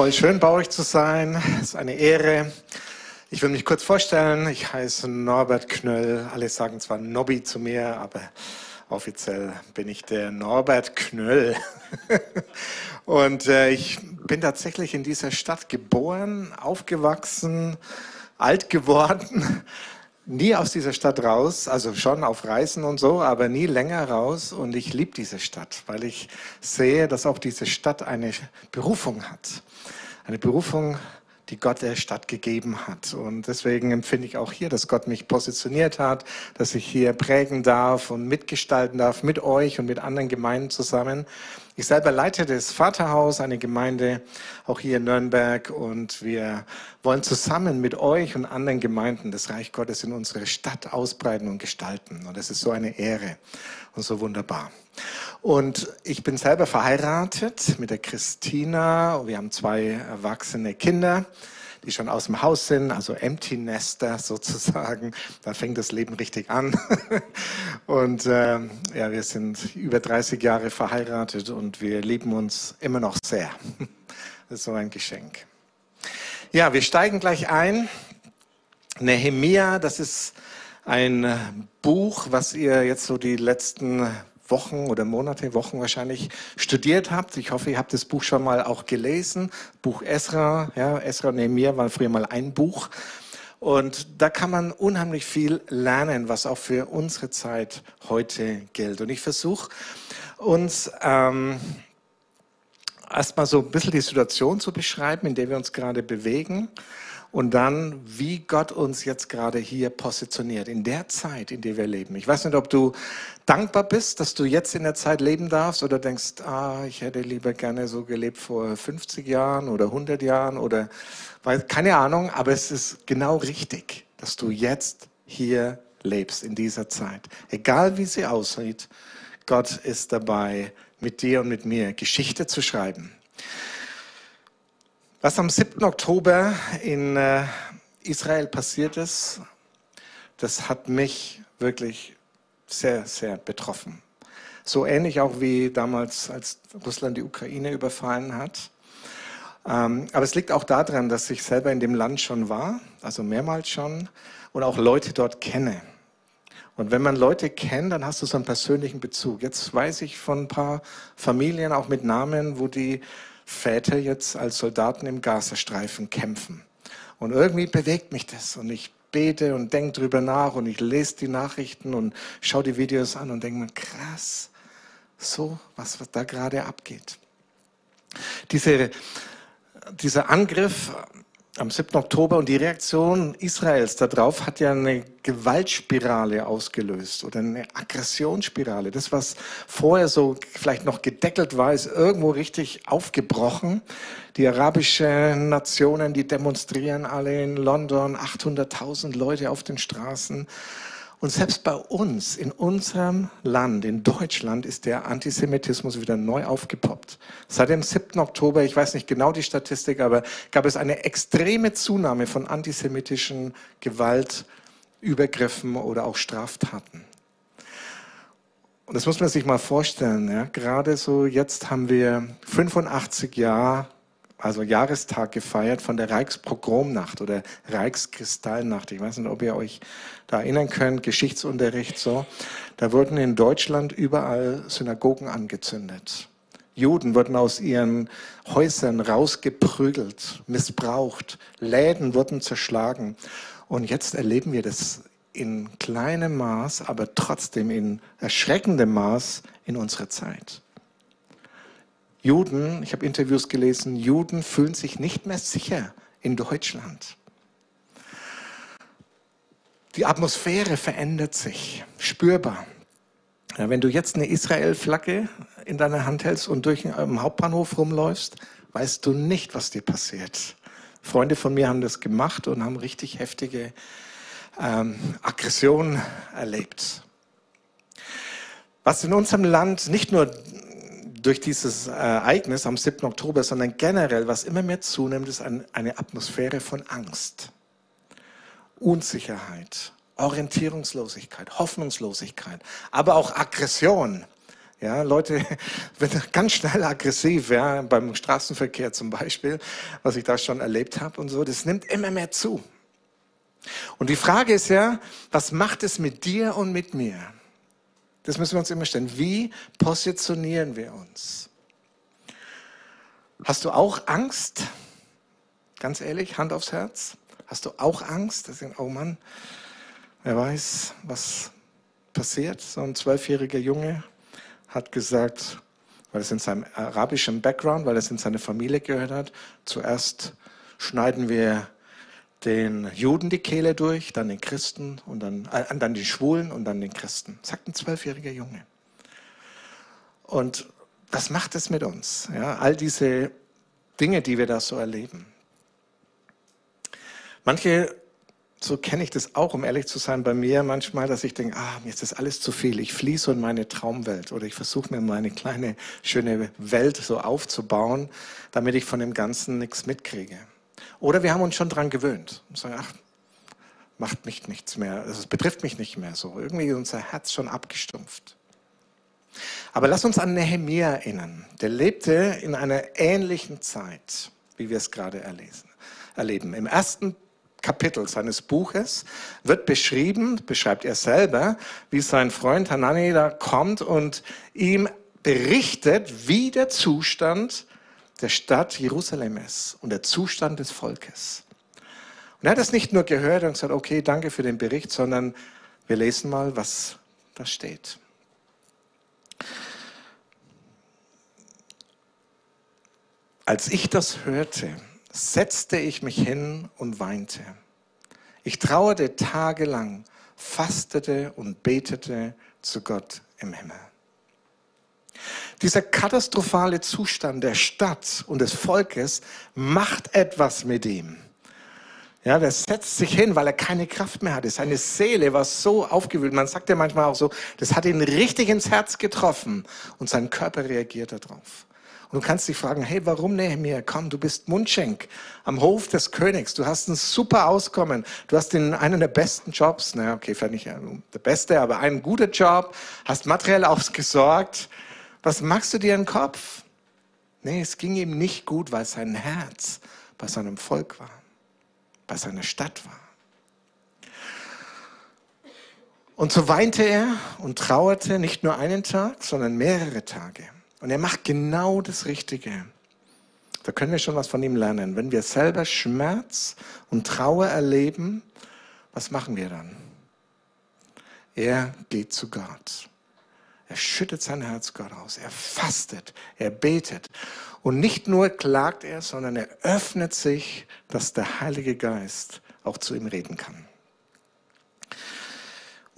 voll schön bei euch zu sein. Es ist eine Ehre. Ich will mich kurz vorstellen. Ich heiße Norbert Knöll. Alle sagen zwar Nobby zu mir, aber offiziell bin ich der Norbert Knöll. Und äh, ich bin tatsächlich in dieser Stadt geboren, aufgewachsen, alt geworden nie aus dieser Stadt raus, also schon auf Reisen und so, aber nie länger raus. Und ich liebe diese Stadt, weil ich sehe, dass auch diese Stadt eine Berufung hat. Eine Berufung, die Gott der Stadt gegeben hat. Und deswegen empfinde ich auch hier, dass Gott mich positioniert hat, dass ich hier prägen darf und mitgestalten darf mit euch und mit anderen Gemeinden zusammen. Ich selber leite das Vaterhaus, eine Gemeinde auch hier in Nürnberg und wir wollen zusammen mit euch und anderen Gemeinden das Reich Gottes in unsere Stadt ausbreiten und gestalten. Und das ist so eine Ehre und so wunderbar. Und ich bin selber verheiratet mit der Christina. Wir haben zwei erwachsene Kinder die schon aus dem Haus sind, also Empty Nester sozusagen. Da fängt das Leben richtig an. Und äh, ja, wir sind über 30 Jahre verheiratet und wir lieben uns immer noch sehr. Das ist so ein Geschenk. Ja, wir steigen gleich ein. Nehemia, das ist ein Buch, was ihr jetzt so die letzten Wochen oder Monate, Wochen wahrscheinlich studiert habt. Ich hoffe, ihr habt das Buch schon mal auch gelesen. Buch Esra, ja, Esra Nehemiah war früher mal ein Buch. Und da kann man unheimlich viel lernen, was auch für unsere Zeit heute gilt. Und ich versuche uns ähm, erstmal so ein bisschen die Situation zu beschreiben, in der wir uns gerade bewegen und dann, wie Gott uns jetzt gerade hier positioniert, in der Zeit, in der wir leben. Ich weiß nicht, ob du dankbar bist, dass du jetzt in der Zeit leben darfst oder denkst, ah, ich hätte lieber gerne so gelebt vor 50 Jahren oder 100 Jahren oder, keine Ahnung, aber es ist genau richtig, dass du jetzt hier lebst, in dieser Zeit. Egal wie sie aussieht, Gott ist dabei, mit dir und mit mir Geschichte zu schreiben. Was am 7. Oktober in äh, Israel passiert ist, das hat mich wirklich sehr, sehr betroffen. So ähnlich auch wie damals, als Russland die Ukraine überfallen hat. Ähm, aber es liegt auch daran, dass ich selber in dem Land schon war, also mehrmals schon, und auch Leute dort kenne. Und wenn man Leute kennt, dann hast du so einen persönlichen Bezug. Jetzt weiß ich von ein paar Familien, auch mit Namen, wo die Väter jetzt als Soldaten im Gazastreifen kämpfen. Und irgendwie bewegt mich das und ich bete und denke drüber nach und ich lese die Nachrichten und schaue die Videos an und denke mir, krass, so, was, da gerade abgeht. Diese, dieser Angriff am 7. Oktober und die Reaktion Israels darauf hat ja eine Gewaltspirale ausgelöst oder eine Aggressionsspirale. Das, was vorher so vielleicht noch gedeckelt war, ist irgendwo richtig aufgebrochen. Die arabischen Nationen, die demonstrieren alle in London, 800.000 Leute auf den Straßen. Und selbst bei uns, in unserem Land, in Deutschland, ist der Antisemitismus wieder neu aufgepoppt. Seit dem 7. Oktober, ich weiß nicht genau die Statistik, aber gab es eine extreme Zunahme von antisemitischen Gewaltübergriffen oder auch Straftaten. Und das muss man sich mal vorstellen. Ja? Gerade so jetzt haben wir 85 Jahre also Jahrestag gefeiert von der Reichspogromnacht oder Reichskristallnacht. Ich weiß nicht, ob ihr euch da erinnern könnt, Geschichtsunterricht so. Da wurden in Deutschland überall Synagogen angezündet. Juden wurden aus ihren Häusern rausgeprügelt, missbraucht. Läden wurden zerschlagen. Und jetzt erleben wir das in kleinem Maß, aber trotzdem in erschreckendem Maß in unserer Zeit. Juden, ich habe Interviews gelesen, Juden fühlen sich nicht mehr sicher in Deutschland. Die Atmosphäre verändert sich, spürbar. Ja, wenn du jetzt eine Israel-Flagge in deiner Hand hältst und durch den Hauptbahnhof rumläufst, weißt du nicht, was dir passiert. Freunde von mir haben das gemacht und haben richtig heftige ähm, Aggressionen erlebt. Was in unserem Land nicht nur durch dieses Ereignis am 7. Oktober, sondern generell, was immer mehr zunimmt, ist eine Atmosphäre von Angst, Unsicherheit, Orientierungslosigkeit, Hoffnungslosigkeit, aber auch Aggression. Ja, Leute werden ganz schnell aggressiv, ja, beim Straßenverkehr zum Beispiel, was ich da schon erlebt habe und so. Das nimmt immer mehr zu. Und die Frage ist ja, was macht es mit dir und mit mir? Das müssen wir uns immer stellen. Wie positionieren wir uns? Hast du auch Angst? Ganz ehrlich, Hand aufs Herz. Hast du auch Angst? Ist, oh Mann, wer weiß, was passiert. So ein zwölfjähriger Junge hat gesagt, weil es in seinem arabischen Background, weil es in seine Familie gehört hat, zuerst schneiden wir den Juden die Kehle durch, dann den Christen und dann, äh, dann die Schwulen und dann den Christen. Sagt ein zwölfjähriger Junge. Und was macht es mit uns? Ja, all diese Dinge, die wir da so erleben. Manche so kenne ich das auch, um ehrlich zu sein, bei mir manchmal, dass ich denke, ah, mir ist das alles zu viel. Ich fließe so in meine Traumwelt oder ich versuche mir meine kleine, schöne Welt so aufzubauen, damit ich von dem Ganzen nichts mitkriege. Oder wir haben uns schon dran gewöhnt und sagen, ach, macht mich nichts mehr, also es betrifft mich nicht mehr so. Irgendwie ist unser Herz schon abgestumpft. Aber lass uns an Nehemiah erinnern. Der lebte in einer ähnlichen Zeit, wie wir es gerade erleben. Im ersten Kapitel seines Buches wird beschrieben, beschreibt er selber, wie sein Freund Hanani da kommt und ihm berichtet, wie der Zustand der Stadt Jerusalem ist und der Zustand des Volkes. Und er hat das nicht nur gehört und gesagt, okay, danke für den Bericht, sondern wir lesen mal, was da steht. Als ich das hörte, setzte ich mich hin und weinte. Ich trauerte tagelang, fastete und betete zu Gott im Himmel. Dieser katastrophale Zustand der Stadt und des Volkes macht etwas mit ihm. Ja, der setzt sich hin, weil er keine Kraft mehr hatte. Seine Seele war so aufgewühlt. Man sagt ja manchmal auch so, das hat ihn richtig ins Herz getroffen und sein Körper reagiert darauf. Und du kannst dich fragen, hey, warum Nehemiah? Komm, du bist Mundschenk am Hof des Königs. Du hast ein super Auskommen. Du hast den, einen der besten Jobs. Na, okay, vielleicht nicht der beste, aber einen guten Job. Hast materiell ausgesorgt. Was machst du dir im Kopf? Nee, es ging ihm nicht gut, weil sein Herz bei seinem Volk war, bei seiner Stadt war. Und so weinte er und trauerte nicht nur einen Tag, sondern mehrere Tage. Und er macht genau das Richtige. Da können wir schon was von ihm lernen. Wenn wir selber Schmerz und Trauer erleben, was machen wir dann? Er geht zu Gott. Er schüttet sein Herz Gott aus. Er fastet. Er betet. Und nicht nur klagt er, sondern er öffnet sich, dass der Heilige Geist auch zu ihm reden kann.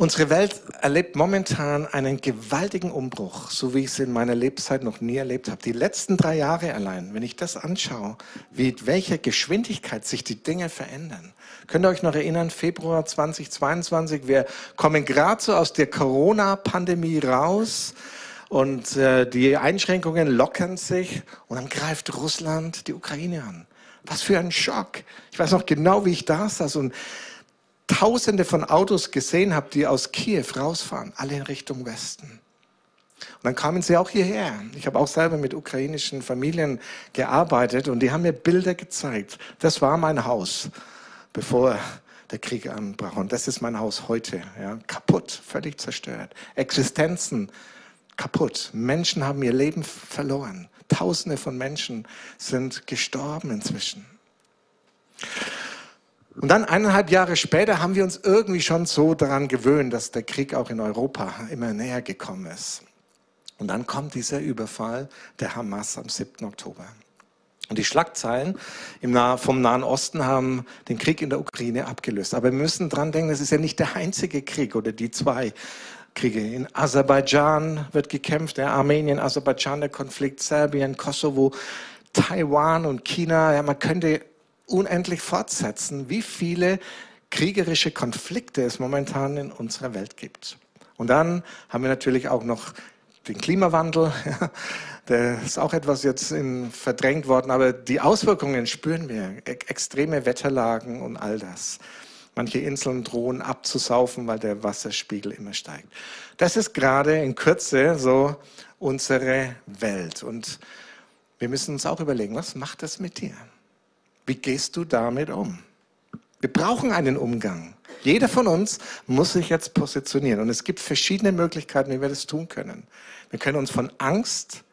Unsere Welt erlebt momentan einen gewaltigen Umbruch, so wie ich es in meiner Lebzeit noch nie erlebt habe. Die letzten drei Jahre allein, wenn ich das anschaue, wie welcher Geschwindigkeit sich die Dinge verändern. Könnt ihr euch noch erinnern, Februar 2022, wir kommen gerade so aus der Corona-Pandemie raus und äh, die Einschränkungen lockern sich und dann greift Russland die Ukraine an. Was für ein Schock. Ich weiß noch genau, wie ich da saß und Tausende von Autos gesehen habe, die aus Kiew rausfahren, alle in Richtung Westen. Und dann kamen sie auch hierher. Ich habe auch selber mit ukrainischen Familien gearbeitet und die haben mir Bilder gezeigt. Das war mein Haus, bevor der Krieg anbrach. Und das ist mein Haus heute. Ja, kaputt, völlig zerstört. Existenzen kaputt. Menschen haben ihr Leben verloren. Tausende von Menschen sind gestorben inzwischen. Und dann eineinhalb Jahre später haben wir uns irgendwie schon so daran gewöhnt, dass der Krieg auch in Europa immer näher gekommen ist. Und dann kommt dieser Überfall der Hamas am 7. Oktober. Und die Schlagzeilen vom Nahen Osten haben den Krieg in der Ukraine abgelöst. Aber wir müssen dran denken, das ist ja nicht der einzige Krieg oder die zwei Kriege. In Aserbaidschan wird gekämpft, der Armenien, Aserbaidschan, der Konflikt, Serbien, Kosovo, Taiwan und China. Ja, man könnte unendlich fortsetzen, wie viele kriegerische Konflikte es momentan in unserer Welt gibt. Und dann haben wir natürlich auch noch den Klimawandel. Der ist auch etwas jetzt in, verdrängt worden, aber die Auswirkungen spüren wir. Extreme Wetterlagen und all das. Manche Inseln drohen abzusaufen, weil der Wasserspiegel immer steigt. Das ist gerade in Kürze so unsere Welt. Und wir müssen uns auch überlegen, was macht das mit dir? Wie gehst du damit um? Wir brauchen einen Umgang. Jeder von uns muss sich jetzt positionieren. Und es gibt verschiedene Möglichkeiten, wie wir das tun können. Wir können uns von Angst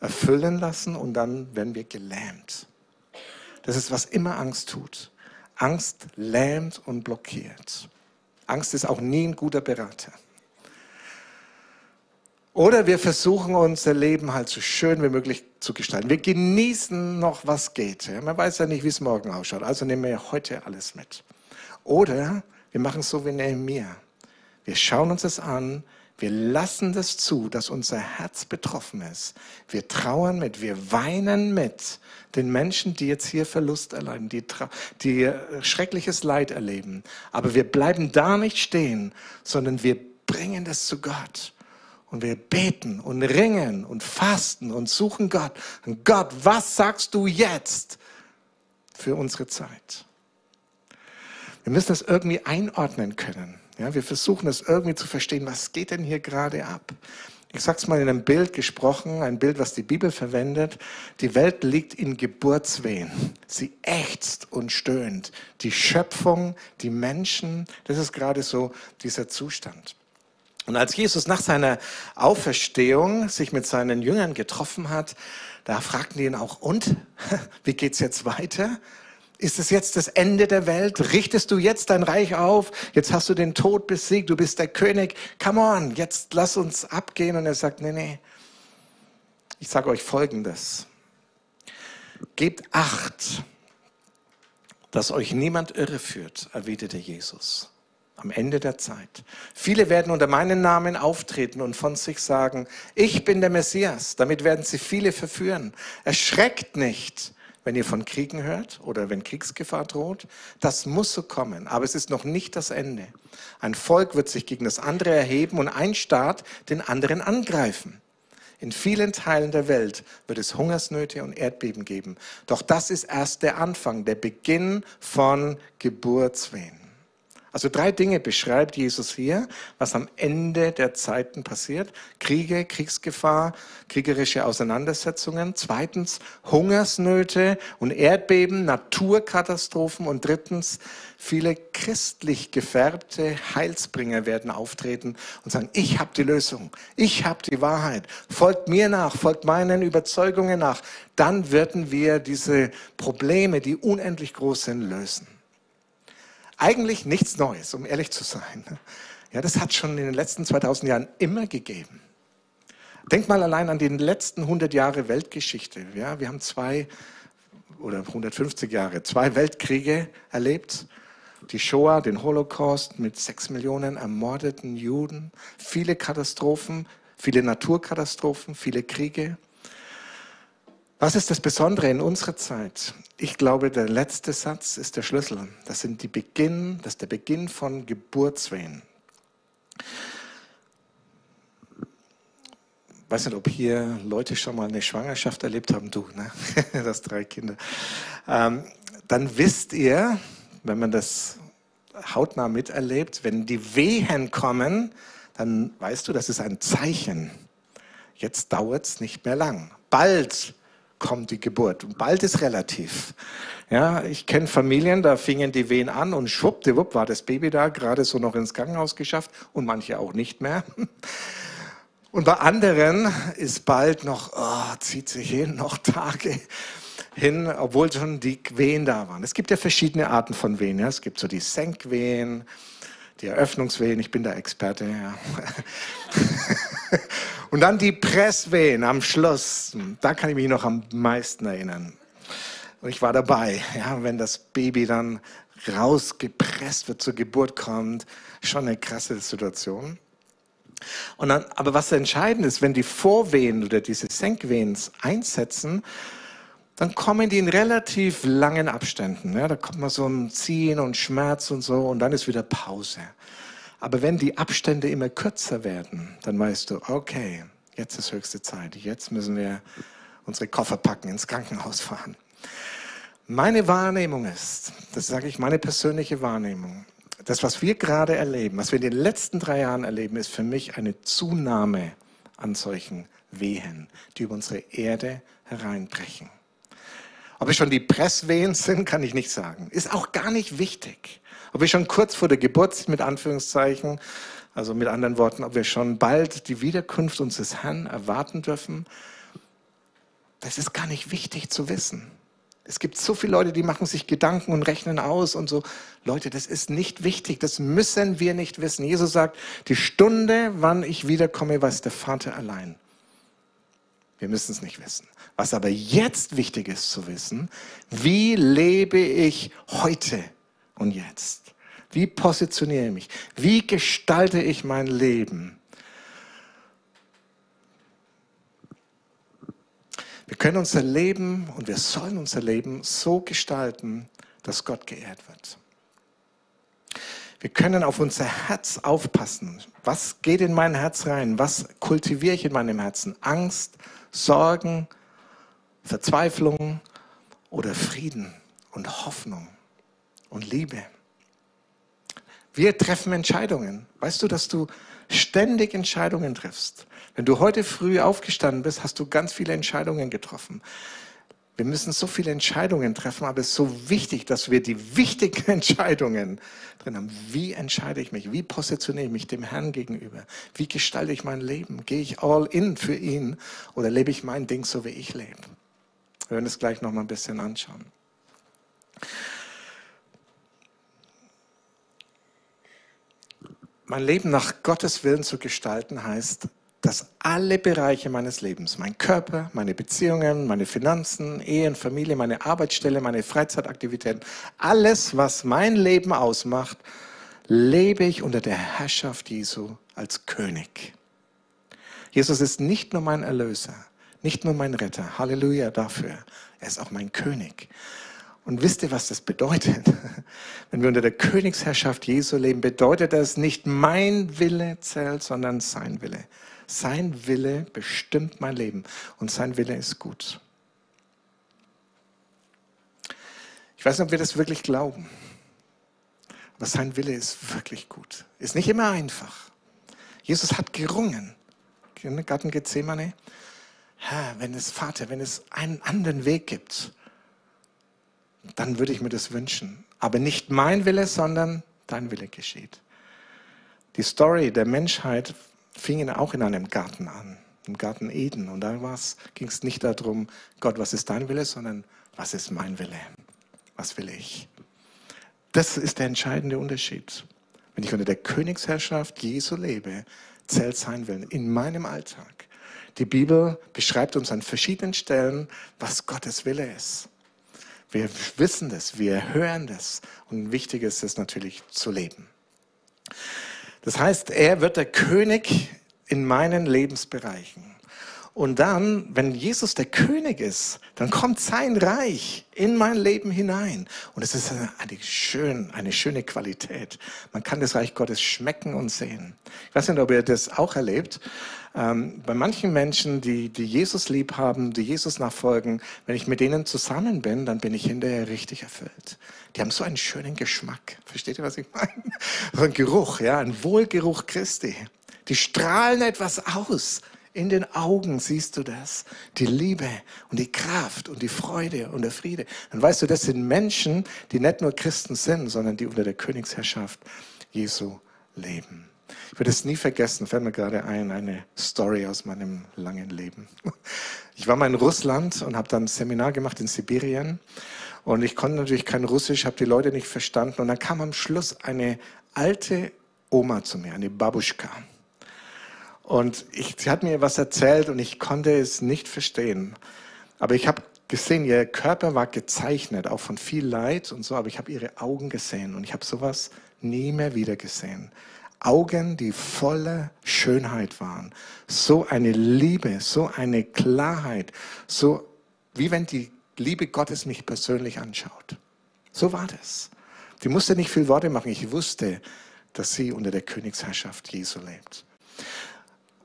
erfüllen lassen und dann werden wir gelähmt. Das ist, was immer Angst tut. Angst lähmt und blockiert. Angst ist auch nie ein guter Berater. Oder wir versuchen unser Leben halt so schön wie möglich zu gestalten. Wir genießen noch, was geht. Man weiß ja nicht, wie es morgen ausschaut. Also nehmen wir heute alles mit. Oder wir machen es so wie Nehemiah. Wir schauen uns das an, wir lassen das zu, dass unser Herz betroffen ist. Wir trauern mit, wir weinen mit den Menschen, die jetzt hier Verlust erleiden, die, die äh, schreckliches Leid erleben. Aber wir bleiben da nicht stehen, sondern wir bringen das zu Gott. Und wir beten und ringen und fasten und suchen Gott. Und Gott, was sagst du jetzt für unsere Zeit? Wir müssen das irgendwie einordnen können. Ja, wir versuchen es irgendwie zu verstehen, was geht denn hier gerade ab? Ich sage es mal in einem Bild gesprochen, ein Bild, was die Bibel verwendet. Die Welt liegt in Geburtswehen. Sie ächzt und stöhnt. Die Schöpfung, die Menschen, das ist gerade so dieser Zustand. Und als Jesus nach seiner Auferstehung sich mit seinen Jüngern getroffen hat, da fragten die ihn auch, und, wie geht's jetzt weiter? Ist es jetzt das Ende der Welt? Richtest du jetzt dein Reich auf? Jetzt hast du den Tod besiegt, du bist der König. Come on, jetzt lass uns abgehen. Und er sagt, nee, nee, ich sage euch Folgendes. Gebt acht, dass euch niemand irreführt, erwiderte Jesus am Ende der Zeit. Viele werden unter meinen Namen auftreten und von sich sagen, ich bin der Messias. Damit werden sie viele verführen. Erschreckt nicht, wenn ihr von Kriegen hört oder wenn Kriegsgefahr droht. Das muss so kommen, aber es ist noch nicht das Ende. Ein Volk wird sich gegen das andere erheben und ein Staat den anderen angreifen. In vielen Teilen der Welt wird es Hungersnöte und Erdbeben geben. Doch das ist erst der Anfang, der Beginn von Geburtswehen. Also drei Dinge beschreibt Jesus hier, was am Ende der Zeiten passiert. Kriege, Kriegsgefahr, kriegerische Auseinandersetzungen. Zweitens Hungersnöte und Erdbeben, Naturkatastrophen. Und drittens viele christlich gefärbte Heilsbringer werden auftreten und sagen, ich habe die Lösung, ich habe die Wahrheit. Folgt mir nach, folgt meinen Überzeugungen nach. Dann werden wir diese Probleme, die unendlich groß sind, lösen. Eigentlich nichts Neues, um ehrlich zu sein. Ja, das hat schon in den letzten 2000 Jahren immer gegeben. Denk mal allein an die letzten 100 Jahre Weltgeschichte. Ja, wir haben zwei oder 150 Jahre, zwei Weltkriege erlebt. Die Shoah, den Holocaust mit sechs Millionen ermordeten Juden, viele Katastrophen, viele Naturkatastrophen, viele Kriege. Was ist das Besondere in unserer Zeit? Ich glaube, der letzte Satz ist der Schlüssel. Das, sind die Beginn, das ist der Beginn von Geburtswehen. Ich weiß nicht, ob hier Leute schon mal eine Schwangerschaft erlebt haben. Du, ne? Du hast drei Kinder. Ähm, dann wisst ihr, wenn man das hautnah miterlebt, wenn die Wehen kommen, dann weißt du, das ist ein Zeichen. Jetzt dauert es nicht mehr lang. Bald kommt die Geburt. Und bald ist relativ. Ja, ich kenne Familien, da fingen die Wehen an und schwuppdiwupp war das Baby da, gerade so noch ins Krankenhaus geschafft und manche auch nicht mehr. Und bei anderen ist bald noch, oh, zieht sich hin, noch Tage hin, obwohl schon die Wehen da waren. Es gibt ja verschiedene Arten von Wehen. Ja. Es gibt so die Senkwehen, die Eröffnungswehen, ich bin da Experte. Ja. Und dann die Presswehen am Schluss. Da kann ich mich noch am meisten erinnern. Und ich war dabei, ja, wenn das Baby dann rausgepresst wird, zur Geburt kommt. Schon eine krasse Situation. Und dann, aber was entscheidend ist, wenn die Vorwehen oder diese Senkwehen einsetzen, dann kommen die in relativ langen Abständen. Ja, da kommt mal so ein Ziehen und Schmerz und so und dann ist wieder Pause. Aber wenn die Abstände immer kürzer werden, dann weißt du, okay, jetzt ist höchste Zeit. Jetzt müssen wir unsere Koffer packen, ins Krankenhaus fahren. Meine Wahrnehmung ist, das sage ich, meine persönliche Wahrnehmung, das, was wir gerade erleben, was wir in den letzten drei Jahren erleben, ist für mich eine Zunahme an solchen Wehen, die über unsere Erde hereinbrechen. Ob es schon die Presswehen sind, kann ich nicht sagen. Ist auch gar nicht wichtig. Ob wir schon kurz vor der Geburt, mit Anführungszeichen, also mit anderen Worten, ob wir schon bald die Wiederkunft unseres Herrn erwarten dürfen, das ist gar nicht wichtig zu wissen. Es gibt so viele Leute, die machen sich Gedanken und rechnen aus und so. Leute, das ist nicht wichtig. Das müssen wir nicht wissen. Jesus sagt, die Stunde, wann ich wiederkomme, weiß der Vater allein. Wir müssen es nicht wissen. Was aber jetzt wichtig ist zu wissen, wie lebe ich heute und jetzt? Wie positioniere ich mich? Wie gestalte ich mein Leben? Wir können unser Leben und wir sollen unser Leben so gestalten, dass Gott geehrt wird. Wir können auf unser Herz aufpassen. Was geht in mein Herz rein? Was kultiviere ich in meinem Herzen? Angst, Sorgen, Verzweiflung oder Frieden und Hoffnung und Liebe. Wir treffen Entscheidungen. Weißt du, dass du ständig Entscheidungen triffst? Wenn du heute früh aufgestanden bist, hast du ganz viele Entscheidungen getroffen. Wir müssen so viele Entscheidungen treffen, aber es ist so wichtig, dass wir die wichtigen Entscheidungen drin haben. Wie entscheide ich mich? Wie positioniere ich mich dem Herrn gegenüber? Wie gestalte ich mein Leben? Gehe ich all in für ihn oder lebe ich mein Ding so, wie ich lebe? Wir werden es gleich noch mal ein bisschen anschauen. Mein Leben nach Gottes Willen zu gestalten heißt, dass alle Bereiche meines Lebens, mein Körper, meine Beziehungen, meine Finanzen, Ehen, Familie, meine Arbeitsstelle, meine Freizeitaktivitäten, alles, was mein Leben ausmacht, lebe ich unter der Herrschaft Jesu als König. Jesus ist nicht nur mein Erlöser, nicht nur mein Retter. Halleluja dafür. Er ist auch mein König. Und wisst ihr, was das bedeutet? Wenn wir unter der Königsherrschaft Jesu leben, bedeutet das nicht mein Wille zählt, sondern sein Wille. Sein Wille bestimmt mein Leben und sein Wille ist gut. Ich weiß nicht, ob wir das wirklich glauben, aber sein Wille ist wirklich gut. Ist nicht immer einfach. Jesus hat gerungen. Garten Gethsemane. Herr, wenn es, Vater, wenn es einen anderen Weg gibt, dann würde ich mir das wünschen. Aber nicht mein Wille, sondern dein Wille geschieht. Die Story der Menschheit fingen auch in einem Garten an, im Garten Eden. Und da ging es nicht darum, Gott, was ist dein Wille, sondern was ist mein Wille? Was will ich? Das ist der entscheidende Unterschied. Wenn ich unter der Königsherrschaft Jesu lebe, zählt sein Willen in meinem Alltag. Die Bibel beschreibt uns an verschiedenen Stellen, was Gottes Wille ist. Wir wissen das, wir hören das. Und wichtig ist es natürlich zu leben. Das heißt, er wird der König in meinen Lebensbereichen. Und dann, wenn Jesus der König ist, dann kommt sein Reich in mein Leben hinein. Und es ist eine, eine, schön, eine schöne Qualität. Man kann das Reich Gottes schmecken und sehen. Ich weiß nicht, ob ihr das auch erlebt. Ähm, bei manchen Menschen, die, die Jesus lieb haben, die Jesus nachfolgen, wenn ich mit denen zusammen bin, dann bin ich hinterher richtig erfüllt. Die haben so einen schönen Geschmack. Versteht ihr, was ich meine? So ein Geruch, ja, ein Wohlgeruch Christi. Die strahlen etwas aus. In den Augen siehst du das. Die Liebe und die Kraft und die Freude und der Friede. Dann weißt du, das sind Menschen, die nicht nur Christen sind, sondern die unter der Königsherrschaft Jesu leben. Ich werde es nie vergessen, fällt mir gerade ein, eine Story aus meinem langen Leben. Ich war mal in Russland und habe dann ein Seminar gemacht in Sibirien. Und ich konnte natürlich kein Russisch, habe die Leute nicht verstanden. Und dann kam am Schluss eine alte Oma zu mir, eine Babuschka. Und ich, sie hat mir was erzählt und ich konnte es nicht verstehen. Aber ich habe gesehen, ihr Körper war gezeichnet, auch von viel Leid und so, aber ich habe ihre Augen gesehen und ich habe sowas nie mehr wieder gesehen. Augen, die voller Schönheit waren. So eine Liebe, so eine Klarheit, so wie wenn die Liebe Gottes mich persönlich anschaut. So war das. Die musste nicht viel Worte machen. Ich wusste, dass sie unter der Königsherrschaft Jesu lebt.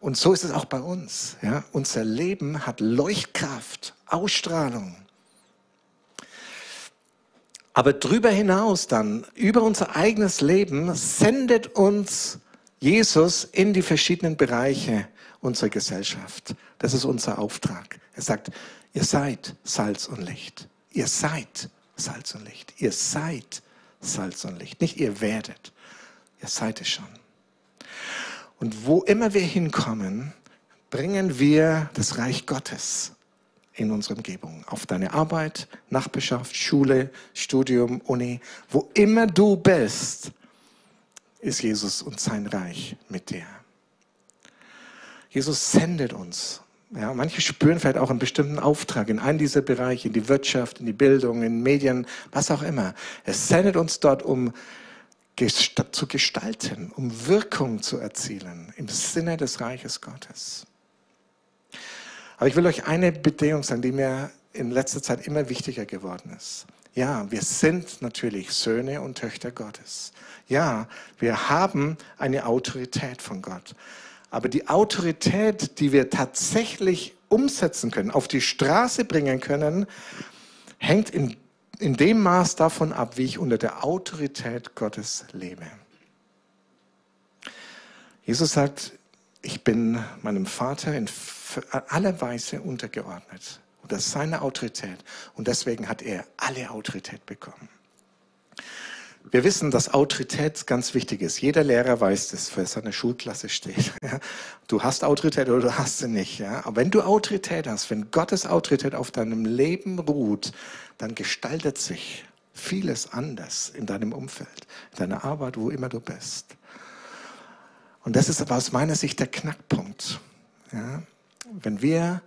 Und so ist es auch bei uns. Ja? Unser Leben hat Leuchtkraft, Ausstrahlung. Aber darüber hinaus dann, über unser eigenes Leben, sendet uns Jesus in die verschiedenen Bereiche unserer Gesellschaft. Das ist unser Auftrag. Er sagt, ihr seid Salz und Licht. Ihr seid Salz und Licht. Ihr seid Salz und Licht. Nicht ihr werdet. Ihr seid es schon. Und wo immer wir hinkommen, bringen wir das Reich Gottes in unsere Umgebung. Auf deine Arbeit, Nachbarschaft, Schule, Studium, Uni. Wo immer du bist, ist Jesus und sein Reich mit dir. Jesus sendet uns. Ja, manche spüren vielleicht auch einen bestimmten Auftrag in einen dieser Bereiche, in die Wirtschaft, in die Bildung, in Medien, was auch immer. Er sendet uns dort, um zu gestalten, um Wirkung zu erzielen im Sinne des Reiches Gottes. Aber ich will euch eine Bedingung sagen, die mir in letzter Zeit immer wichtiger geworden ist. Ja, wir sind natürlich Söhne und Töchter Gottes. Ja, wir haben eine Autorität von Gott. Aber die Autorität, die wir tatsächlich umsetzen können, auf die Straße bringen können, hängt in, in dem Maß davon ab, wie ich unter der Autorität Gottes lebe. Jesus sagt, ich bin meinem Vater in aller Weise untergeordnet. Und das ist seine Autorität. Und deswegen hat er alle Autorität bekommen. Wir wissen, dass Autorität ganz wichtig ist. Jeder Lehrer weiß das, wer seine Schulklasse steht. Du hast Autorität oder du hast sie nicht. Aber wenn du Autorität hast, wenn Gottes Autorität auf deinem Leben ruht, dann gestaltet sich vieles anders in deinem Umfeld, in deiner Arbeit, wo immer du bist. Und das ist aber aus meiner Sicht der Knackpunkt. Wenn wir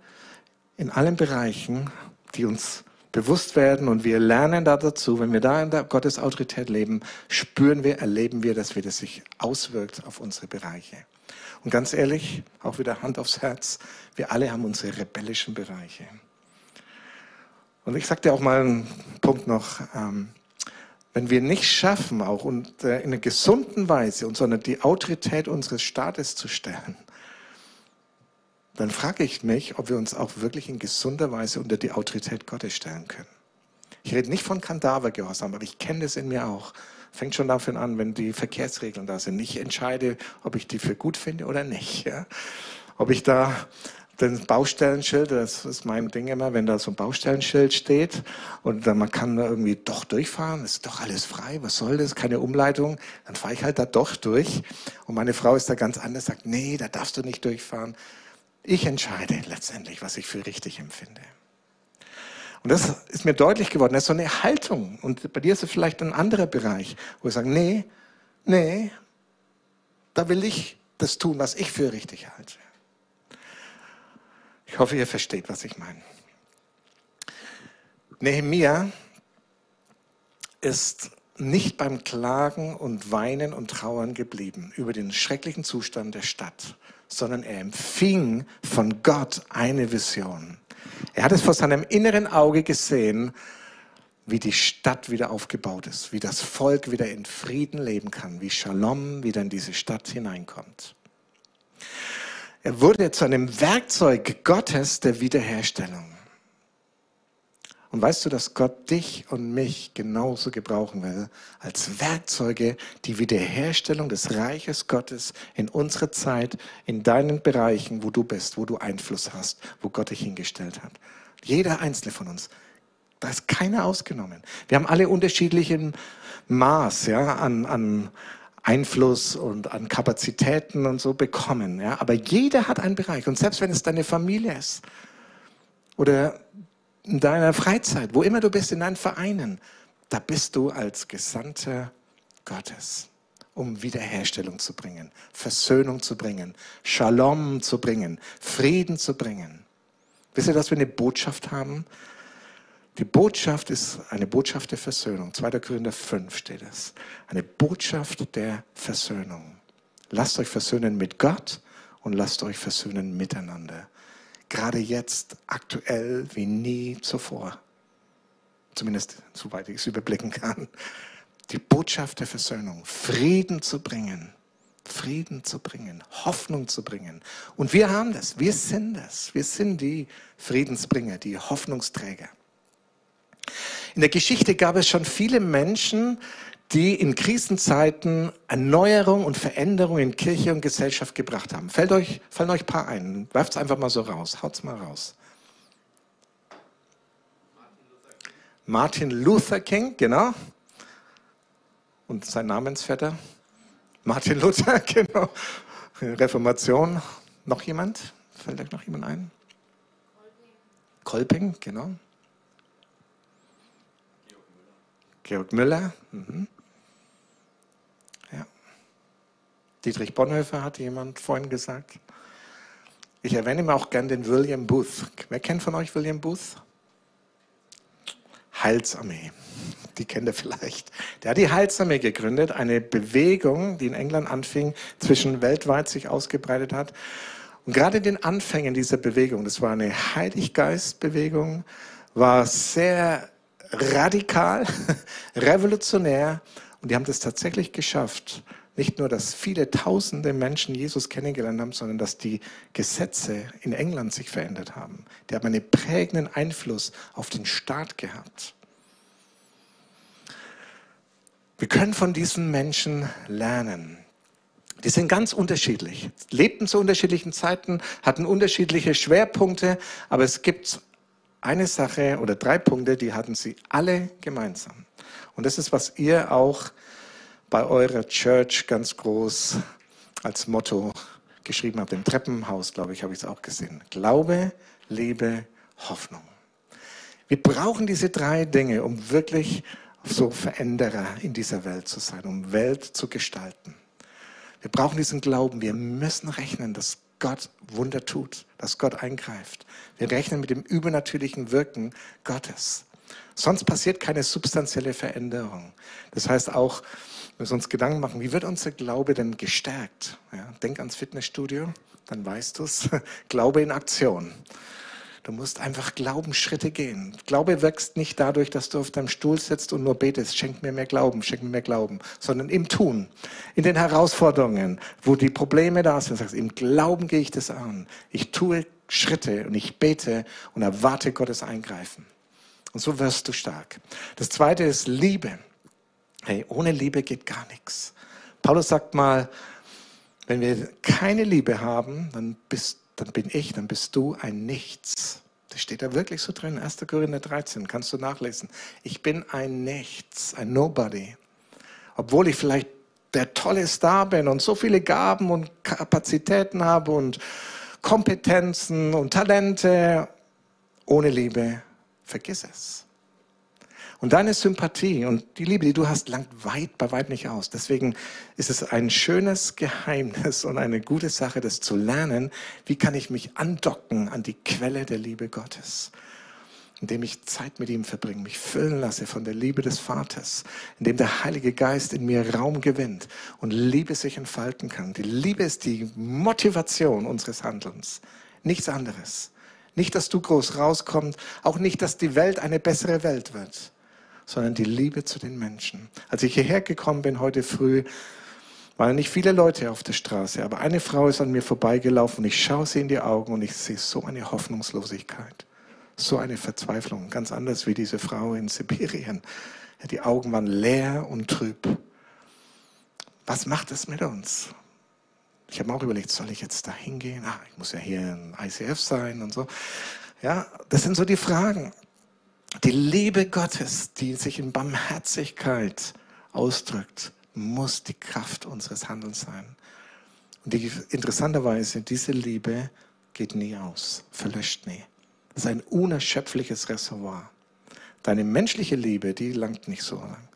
in allen Bereichen, die uns bewusst werden und wir lernen da dazu, wenn wir da in der Gottes Autorität leben, spüren wir, erleben wir, dass wir das sich auswirkt auf unsere Bereiche. Und ganz ehrlich, auch wieder Hand aufs Herz, wir alle haben unsere rebellischen Bereiche. Und ich sagte auch mal einen Punkt noch, ähm, wenn wir nicht schaffen, auch und, äh, in einer gesunden Weise uns unter die Autorität unseres Staates zu stellen, dann frage ich mich, ob wir uns auch wirklich in gesunder Weise unter die Autorität Gottes stellen können. Ich rede nicht von Kadavergehorsam, aber ich kenne das in mir auch. Fängt schon davon an, wenn die Verkehrsregeln da sind. Ich entscheide, ob ich die für gut finde oder nicht. Ja? Ob ich da den Baustellenschild, das ist mein Ding immer, wenn da so ein Baustellenschild steht und man kann da irgendwie doch durchfahren, ist doch alles frei, was soll das, keine Umleitung, dann fahre ich halt da doch durch. Und meine Frau ist da ganz anders, sagt, nee, da darfst du nicht durchfahren. Ich entscheide letztendlich, was ich für richtig empfinde. Und das ist mir deutlich geworden. Das ist so eine Haltung. Und bei dir ist es vielleicht ein anderer Bereich, wo wir sagen, nee, nee, da will ich das tun, was ich für richtig halte. Ich hoffe, ihr versteht, was ich meine. Nehemia ist nicht beim Klagen und Weinen und Trauern geblieben über den schrecklichen Zustand der Stadt, sondern er empfing von Gott eine Vision. Er hat es vor seinem inneren Auge gesehen, wie die Stadt wieder aufgebaut ist, wie das Volk wieder in Frieden leben kann, wie Shalom wieder in diese Stadt hineinkommt. Er wurde zu einem Werkzeug Gottes der Wiederherstellung. Und weißt du, dass Gott dich und mich genauso gebrauchen will als Werkzeuge, die Wiederherstellung des Reiches Gottes in unserer Zeit, in deinen Bereichen, wo du bist, wo du Einfluss hast, wo Gott dich hingestellt hat. Jeder einzelne von uns. Da ist keiner ausgenommen. Wir haben alle unterschiedlichen Maß ja, an, an Einfluss und an Kapazitäten und so bekommen. Ja. Aber jeder hat einen Bereich. Und selbst wenn es deine Familie ist oder in deiner Freizeit, wo immer du bist, in deinen Vereinen, da bist du als Gesandter Gottes, um Wiederherstellung zu bringen, Versöhnung zu bringen, Shalom zu bringen, Frieden zu bringen. Wisst ihr, dass wir eine Botschaft haben? Die Botschaft ist eine Botschaft der Versöhnung. 2. Korinther 5 steht es. Eine Botschaft der Versöhnung. Lasst euch versöhnen mit Gott und lasst euch versöhnen miteinander gerade jetzt aktuell wie nie zuvor. Zumindest soweit ich es überblicken kann. Die Botschaft der Versöhnung, Frieden zu bringen, Frieden zu bringen, Hoffnung zu bringen. Und wir haben das, wir sind das, wir sind die Friedensbringer, die Hoffnungsträger. In der Geschichte gab es schon viele Menschen, die in Krisenzeiten Erneuerung und Veränderung in Kirche und Gesellschaft gebracht haben. Fällt euch, fallen euch ein paar ein. Werft es einfach mal so raus. Haut es mal raus. Martin Luther King, genau. Und sein Namensvetter? Martin Luther, genau. Reformation. Noch jemand? Fällt euch noch jemand ein? Kolping, Kolping genau. Georg Müller. Mhm. Ja. Dietrich Bonhoeffer hat jemand vorhin gesagt. Ich erwähne mir auch gern den William Booth. Wer kennt von euch William Booth? Heilsarmee. Die kennt ihr vielleicht. Der hat die Heilsarmee gegründet, eine Bewegung, die in England anfing, zwischen weltweit sich ausgebreitet hat. Und gerade in den Anfängen dieser Bewegung, das war eine Heiliggeistbewegung, war sehr radikal, revolutionär und die haben das tatsächlich geschafft. Nicht nur, dass viele tausende Menschen Jesus kennengelernt haben, sondern dass die Gesetze in England sich verändert haben. Die haben einen prägenden Einfluss auf den Staat gehabt. Wir können von diesen Menschen lernen. Die sind ganz unterschiedlich, lebten zu unterschiedlichen Zeiten, hatten unterschiedliche Schwerpunkte, aber es gibt eine Sache oder drei Punkte, die hatten sie alle gemeinsam. Und das ist, was ihr auch bei eurer Church ganz groß als Motto geschrieben habt. Im Treppenhaus, glaube ich, habe ich es auch gesehen. Glaube, Liebe, Hoffnung. Wir brauchen diese drei Dinge, um wirklich so Veränderer in dieser Welt zu sein, um Welt zu gestalten. Wir brauchen diesen Glauben. Wir müssen rechnen, dass Gott Wunder tut, dass Gott eingreift. Wir rechnen mit dem übernatürlichen Wirken Gottes. Sonst passiert keine substanzielle Veränderung. Das heißt auch, wir müssen uns Gedanken machen, wie wird unser Glaube denn gestärkt? Ja, denk ans Fitnessstudio, dann weißt du es. Glaube in Aktion. Du musst einfach Glaubensschritte gehen. Glaube wächst nicht dadurch, dass du auf deinem Stuhl sitzt und nur betest, schenk mir mehr Glauben, schenk mir mehr Glauben, sondern im Tun, in den Herausforderungen, wo die Probleme da sind. Sagst, im Glauben gehe ich das an. Ich tue Schritte und ich bete und erwarte Gottes Eingreifen. Und so wirst du stark. Das zweite ist Liebe. Hey, ohne Liebe geht gar nichts. Paulus sagt mal, wenn wir keine Liebe haben, dann bist dann bin ich, dann bist du ein Nichts. Das steht da wirklich so drin, 1. Korinther 13, kannst du nachlesen. Ich bin ein Nichts, ein Nobody. Obwohl ich vielleicht der tolle Star bin und so viele Gaben und Kapazitäten habe und Kompetenzen und Talente, ohne Liebe, vergiss es. Und deine Sympathie und die Liebe, die du hast, langt weit, bei weit nicht aus. Deswegen ist es ein schönes Geheimnis und eine gute Sache, das zu lernen. Wie kann ich mich andocken an die Quelle der Liebe Gottes? Indem ich Zeit mit ihm verbringe, mich füllen lasse von der Liebe des Vaters, indem der Heilige Geist in mir Raum gewinnt und Liebe sich entfalten kann. Die Liebe ist die Motivation unseres Handelns, nichts anderes. Nicht, dass du groß rauskommst, auch nicht, dass die Welt eine bessere Welt wird, sondern die Liebe zu den Menschen. Als ich hierher gekommen bin heute früh, waren nicht viele Leute auf der Straße, aber eine Frau ist an mir vorbeigelaufen und ich schaue sie in die Augen und ich sehe so eine Hoffnungslosigkeit, so eine Verzweiflung, ganz anders wie diese Frau in Sibirien. Die Augen waren leer und trüb. Was macht es mit uns? Ich habe mir auch überlegt, soll ich jetzt da hingehen? Ah, ich muss ja hier im ICF sein und so. Ja, das sind so die Fragen. Die Liebe Gottes, die sich in Barmherzigkeit ausdrückt, muss die Kraft unseres Handelns sein. Und die, interessanterweise, diese Liebe geht nie aus, verlöscht nie. Das ist ein unerschöpfliches Reservoir. Deine menschliche Liebe, die langt nicht so lang.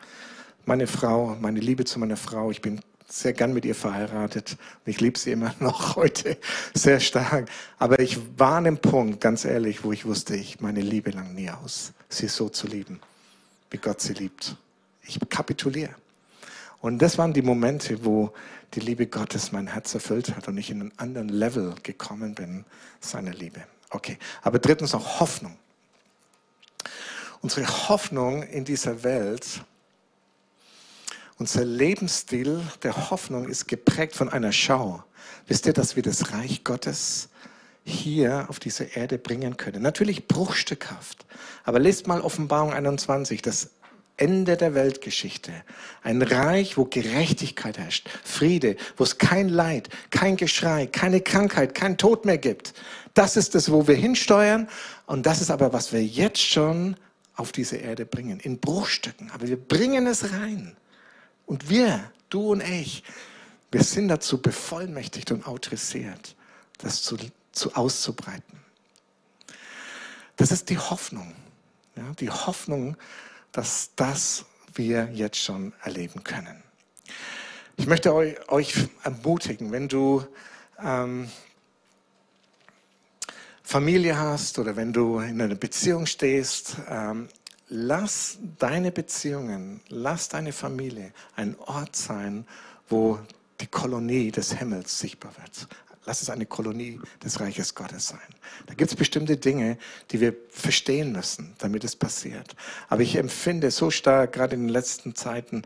Meine Frau, meine Liebe zu meiner Frau, ich bin sehr gern mit ihr verheiratet ich liebe sie immer noch heute sehr stark. Aber ich war an dem Punkt, ganz ehrlich, wo ich wusste, ich meine Liebe lang nie aus, sie so zu lieben, wie Gott sie liebt. Ich kapituliere. Und das waren die Momente, wo die Liebe Gottes mein Herz erfüllt hat und ich in einen anderen Level gekommen bin, seiner Liebe. Okay, aber drittens auch Hoffnung. Unsere Hoffnung in dieser Welt unser Lebensstil der Hoffnung ist geprägt von einer Schau. Wisst ihr, dass wir das Reich Gottes hier auf diese Erde bringen können. Natürlich bruchstückhaft. Aber lest mal Offenbarung 21, das Ende der Weltgeschichte. Ein Reich, wo Gerechtigkeit herrscht, Friede, wo es kein Leid, kein Geschrei, keine Krankheit, kein Tod mehr gibt. Das ist es, wo wir hinsteuern. Und das ist aber, was wir jetzt schon auf diese Erde bringen, in Bruchstücken. Aber wir bringen es rein. Und wir, du und ich, wir sind dazu bevollmächtigt und autorisiert, das zu, zu auszubreiten. Das ist die Hoffnung. Ja, die Hoffnung, dass das wir jetzt schon erleben können. Ich möchte euch ermutigen, wenn du ähm, Familie hast oder wenn du in einer Beziehung stehst, ähm, lass deine Beziehungen, lass deine Familie ein Ort sein, wo die Kolonie des Himmels sichtbar wird. Lass es eine Kolonie des Reiches Gottes sein. Da gibt es bestimmte Dinge, die wir verstehen müssen, damit es passiert. Aber ich empfinde so stark, gerade in den letzten Zeiten,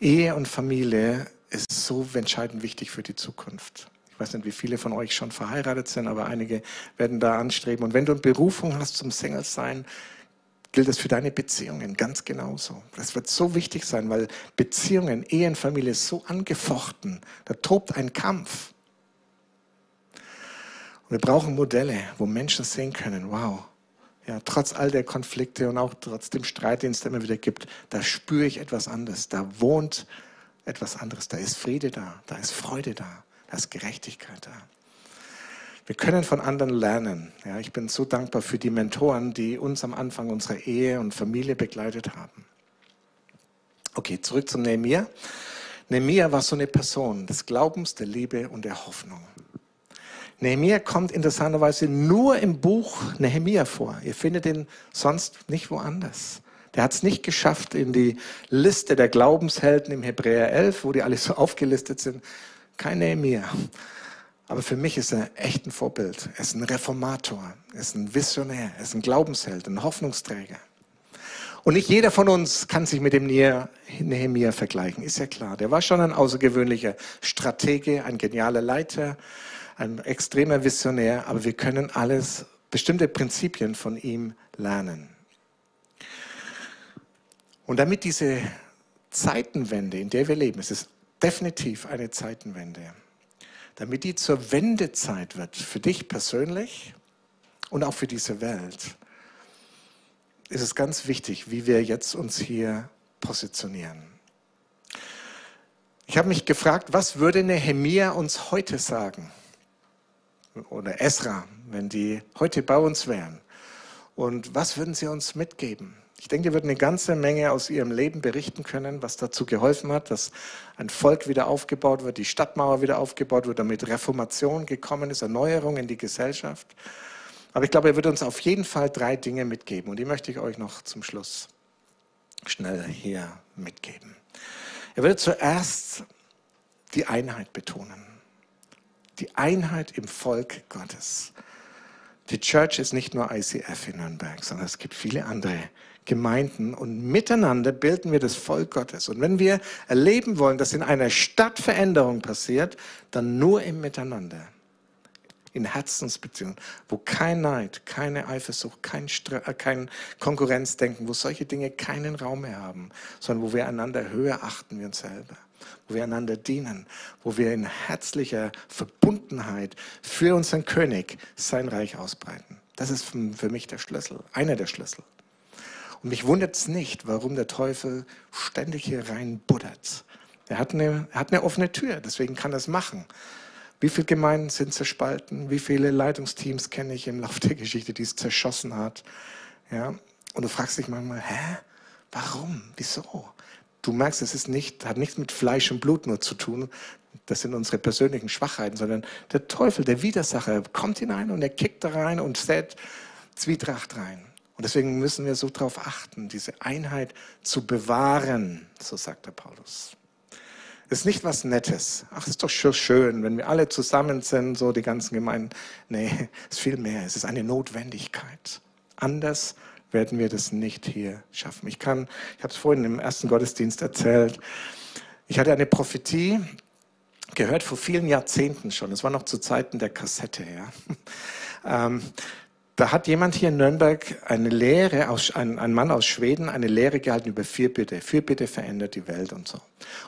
Ehe und Familie ist so entscheidend wichtig für die Zukunft. Ich weiß nicht, wie viele von euch schon verheiratet sind, aber einige werden da anstreben. Und wenn du eine Berufung hast zum Single sein, gilt es für deine Beziehungen ganz genauso. Das wird so wichtig sein, weil Beziehungen, Ehen, Familie so angefochten. Da tobt ein Kampf. Und wir brauchen Modelle, wo Menschen sehen können, wow, ja, trotz all der Konflikte und auch trotz dem Streit, den es immer wieder gibt, da spüre ich etwas anderes. Da wohnt etwas anderes. Da ist Friede da, da ist Freude da, da ist Gerechtigkeit da. Wir können von anderen lernen. Ja, ich bin so dankbar für die Mentoren, die uns am Anfang unserer Ehe und Familie begleitet haben. Okay, zurück zum Nehemiah. Nehemiah war so eine Person des Glaubens, der Liebe und der Hoffnung. Nehemiah kommt interessanterweise nur im Buch Nehemiah vor. Ihr findet ihn sonst nicht woanders. Der hat es nicht geschafft in die Liste der Glaubenshelden im Hebräer 11, wo die alle so aufgelistet sind. Kein Nehemiah. Aber für mich ist er echt ein Vorbild. Er ist ein Reformator, er ist ein Visionär, er ist ein Glaubensheld, ein Hoffnungsträger. Und nicht jeder von uns kann sich mit dem Nehemiah vergleichen, ist ja klar. Der war schon ein außergewöhnlicher Stratege, ein genialer Leiter, ein extremer Visionär, aber wir können alles, bestimmte Prinzipien von ihm lernen. Und damit diese Zeitenwende, in der wir leben, es ist definitiv eine Zeitenwende, damit die zur Wendezeit wird, für dich persönlich und auch für diese Welt, ist es ganz wichtig, wie wir jetzt uns hier positionieren. Ich habe mich gefragt, was würde Nehemia uns heute sagen? Oder Esra, wenn die heute bei uns wären. Und was würden sie uns mitgeben? Ich denke, die würden eine ganze Menge aus ihrem Leben berichten können, was dazu geholfen hat, dass ein Volk wieder aufgebaut wird, die Stadtmauer wieder aufgebaut wird, damit Reformation gekommen ist, Erneuerung in die Gesellschaft. Aber ich glaube, er wird uns auf jeden Fall drei Dinge mitgeben und die möchte ich euch noch zum Schluss schnell hier mitgeben. Er würde zuerst die Einheit betonen. Die Einheit im Volk Gottes. Die Church ist nicht nur ICF in Nürnberg, sondern es gibt viele andere Gemeinden und miteinander bilden wir das Volk Gottes. Und wenn wir erleben wollen, dass in einer Stadt Veränderung passiert, dann nur im Miteinander. In Herzensbeziehungen, wo kein Neid, keine Eifersucht, kein, Stre äh, kein Konkurrenzdenken, wo solche Dinge keinen Raum mehr haben, sondern wo wir einander höher achten wie uns selber wo wir einander dienen, wo wir in herzlicher Verbundenheit für unseren König sein Reich ausbreiten. Das ist für mich der Schlüssel, einer der Schlüssel. Und mich wundert es nicht, warum der Teufel ständig hier rein buddert. Er hat, eine, er hat eine offene Tür, deswegen kann er es machen. Wie viele Gemeinden sind zerspalten? Wie viele Leitungsteams kenne ich im Laufe der Geschichte, die es zerschossen hat? Ja? Und du fragst dich manchmal, hä? Warum? Wieso? Du merkst, es ist nicht, hat nichts mit Fleisch und Blut nur zu tun. Das sind unsere persönlichen Schwachheiten, sondern der Teufel, der Widersacher, kommt hinein und er kickt da rein und sät Zwietracht rein. Und deswegen müssen wir so darauf achten, diese Einheit zu bewahren, so sagt der Paulus. Es ist nicht was Nettes. Ach, ist doch schön, wenn wir alle zusammen sind, so die ganzen Gemeinden. Nee, es ist viel mehr. Es ist eine Notwendigkeit. Anders werden wir das nicht hier schaffen. Ich kann, ich habe es vorhin im ersten Gottesdienst erzählt. Ich hatte eine Prophetie gehört vor vielen Jahrzehnten schon. Es war noch zu Zeiten der Kassette, ja. Ähm, da hat jemand hier in Nürnberg eine Lehre, aus, ein, ein Mann aus Schweden, eine Lehre gehalten über Fürbitte. Fürbitte verändert die Welt und so.